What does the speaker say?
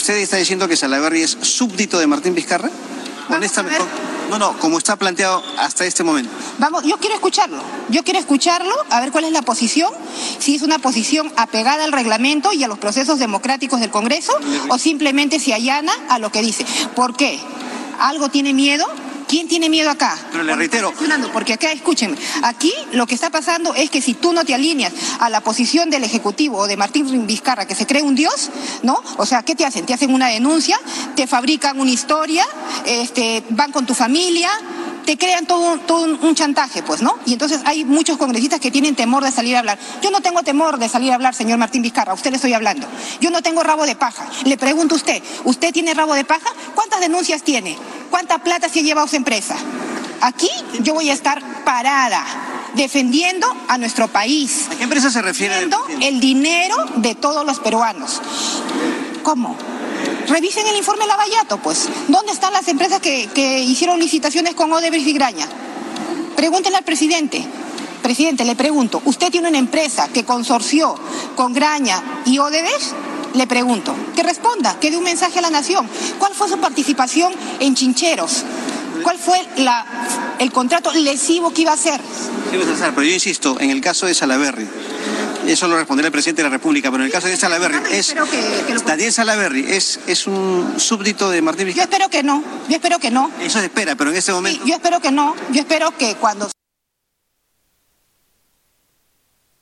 ¿Usted está diciendo que Salaverry es súbdito de Martín Vizcarra? Honestamente. No, no, como está planteado hasta este momento. Vamos, yo quiero escucharlo. Yo quiero escucharlo, a ver cuál es la posición, si es una posición apegada al reglamento y a los procesos democráticos del Congreso, o simplemente se allana a lo que dice. ¿Por qué? ¿Algo tiene miedo? ¿Quién tiene miedo acá? Pero le reitero. Porque acá, escúchenme, aquí lo que está pasando es que si tú no te alineas a la posición del Ejecutivo o de Martín Vizcarra, que se cree un dios, ¿no? O sea, ¿qué te hacen? Te hacen una denuncia, te fabrican una historia, este, van con tu familia, te crean todo, todo un, chantaje, pues, ¿no? Y entonces hay muchos congresistas que tienen temor de salir a hablar. Yo no tengo temor de salir a hablar, señor Martín Vizcarra, a usted le estoy hablando. Yo no tengo rabo de paja. Le pregunto a usted, ¿usted tiene rabo de paja? ¿Cuántas denuncias tiene? ¿Cuánta plata se ha llevado su empresa? Aquí yo voy a estar parada defendiendo a nuestro país. ¿A qué empresa se refiere? Defendiendo el dinero de todos los peruanos. ¿Cómo? Revisen el informe Lavallato, pues. ¿Dónde están las empresas que, hicieron licitaciones con Odebrecht y Graña? Pregúntenle al presidente. Presidente, le pregunto, ¿usted tiene una empresa que consorció con Graña y Odebrecht? Le pregunto, que responda, que dé un mensaje a la nación. ¿Cuál fue su participación en Chincheros? ¿Cuál fue la, el contrato lesivo que iba a hacer? Sí, pero yo insisto, en el caso de Salaverry, eso lo responderá el presidente de la República, pero en el caso de Salaverry, es, Daniel Salaverry es, es un súbdito de Martín Vizcarra. Yo espero que no, yo espero que no. Eso se espera, pero en este momento... yo espero que no, yo espero que cuando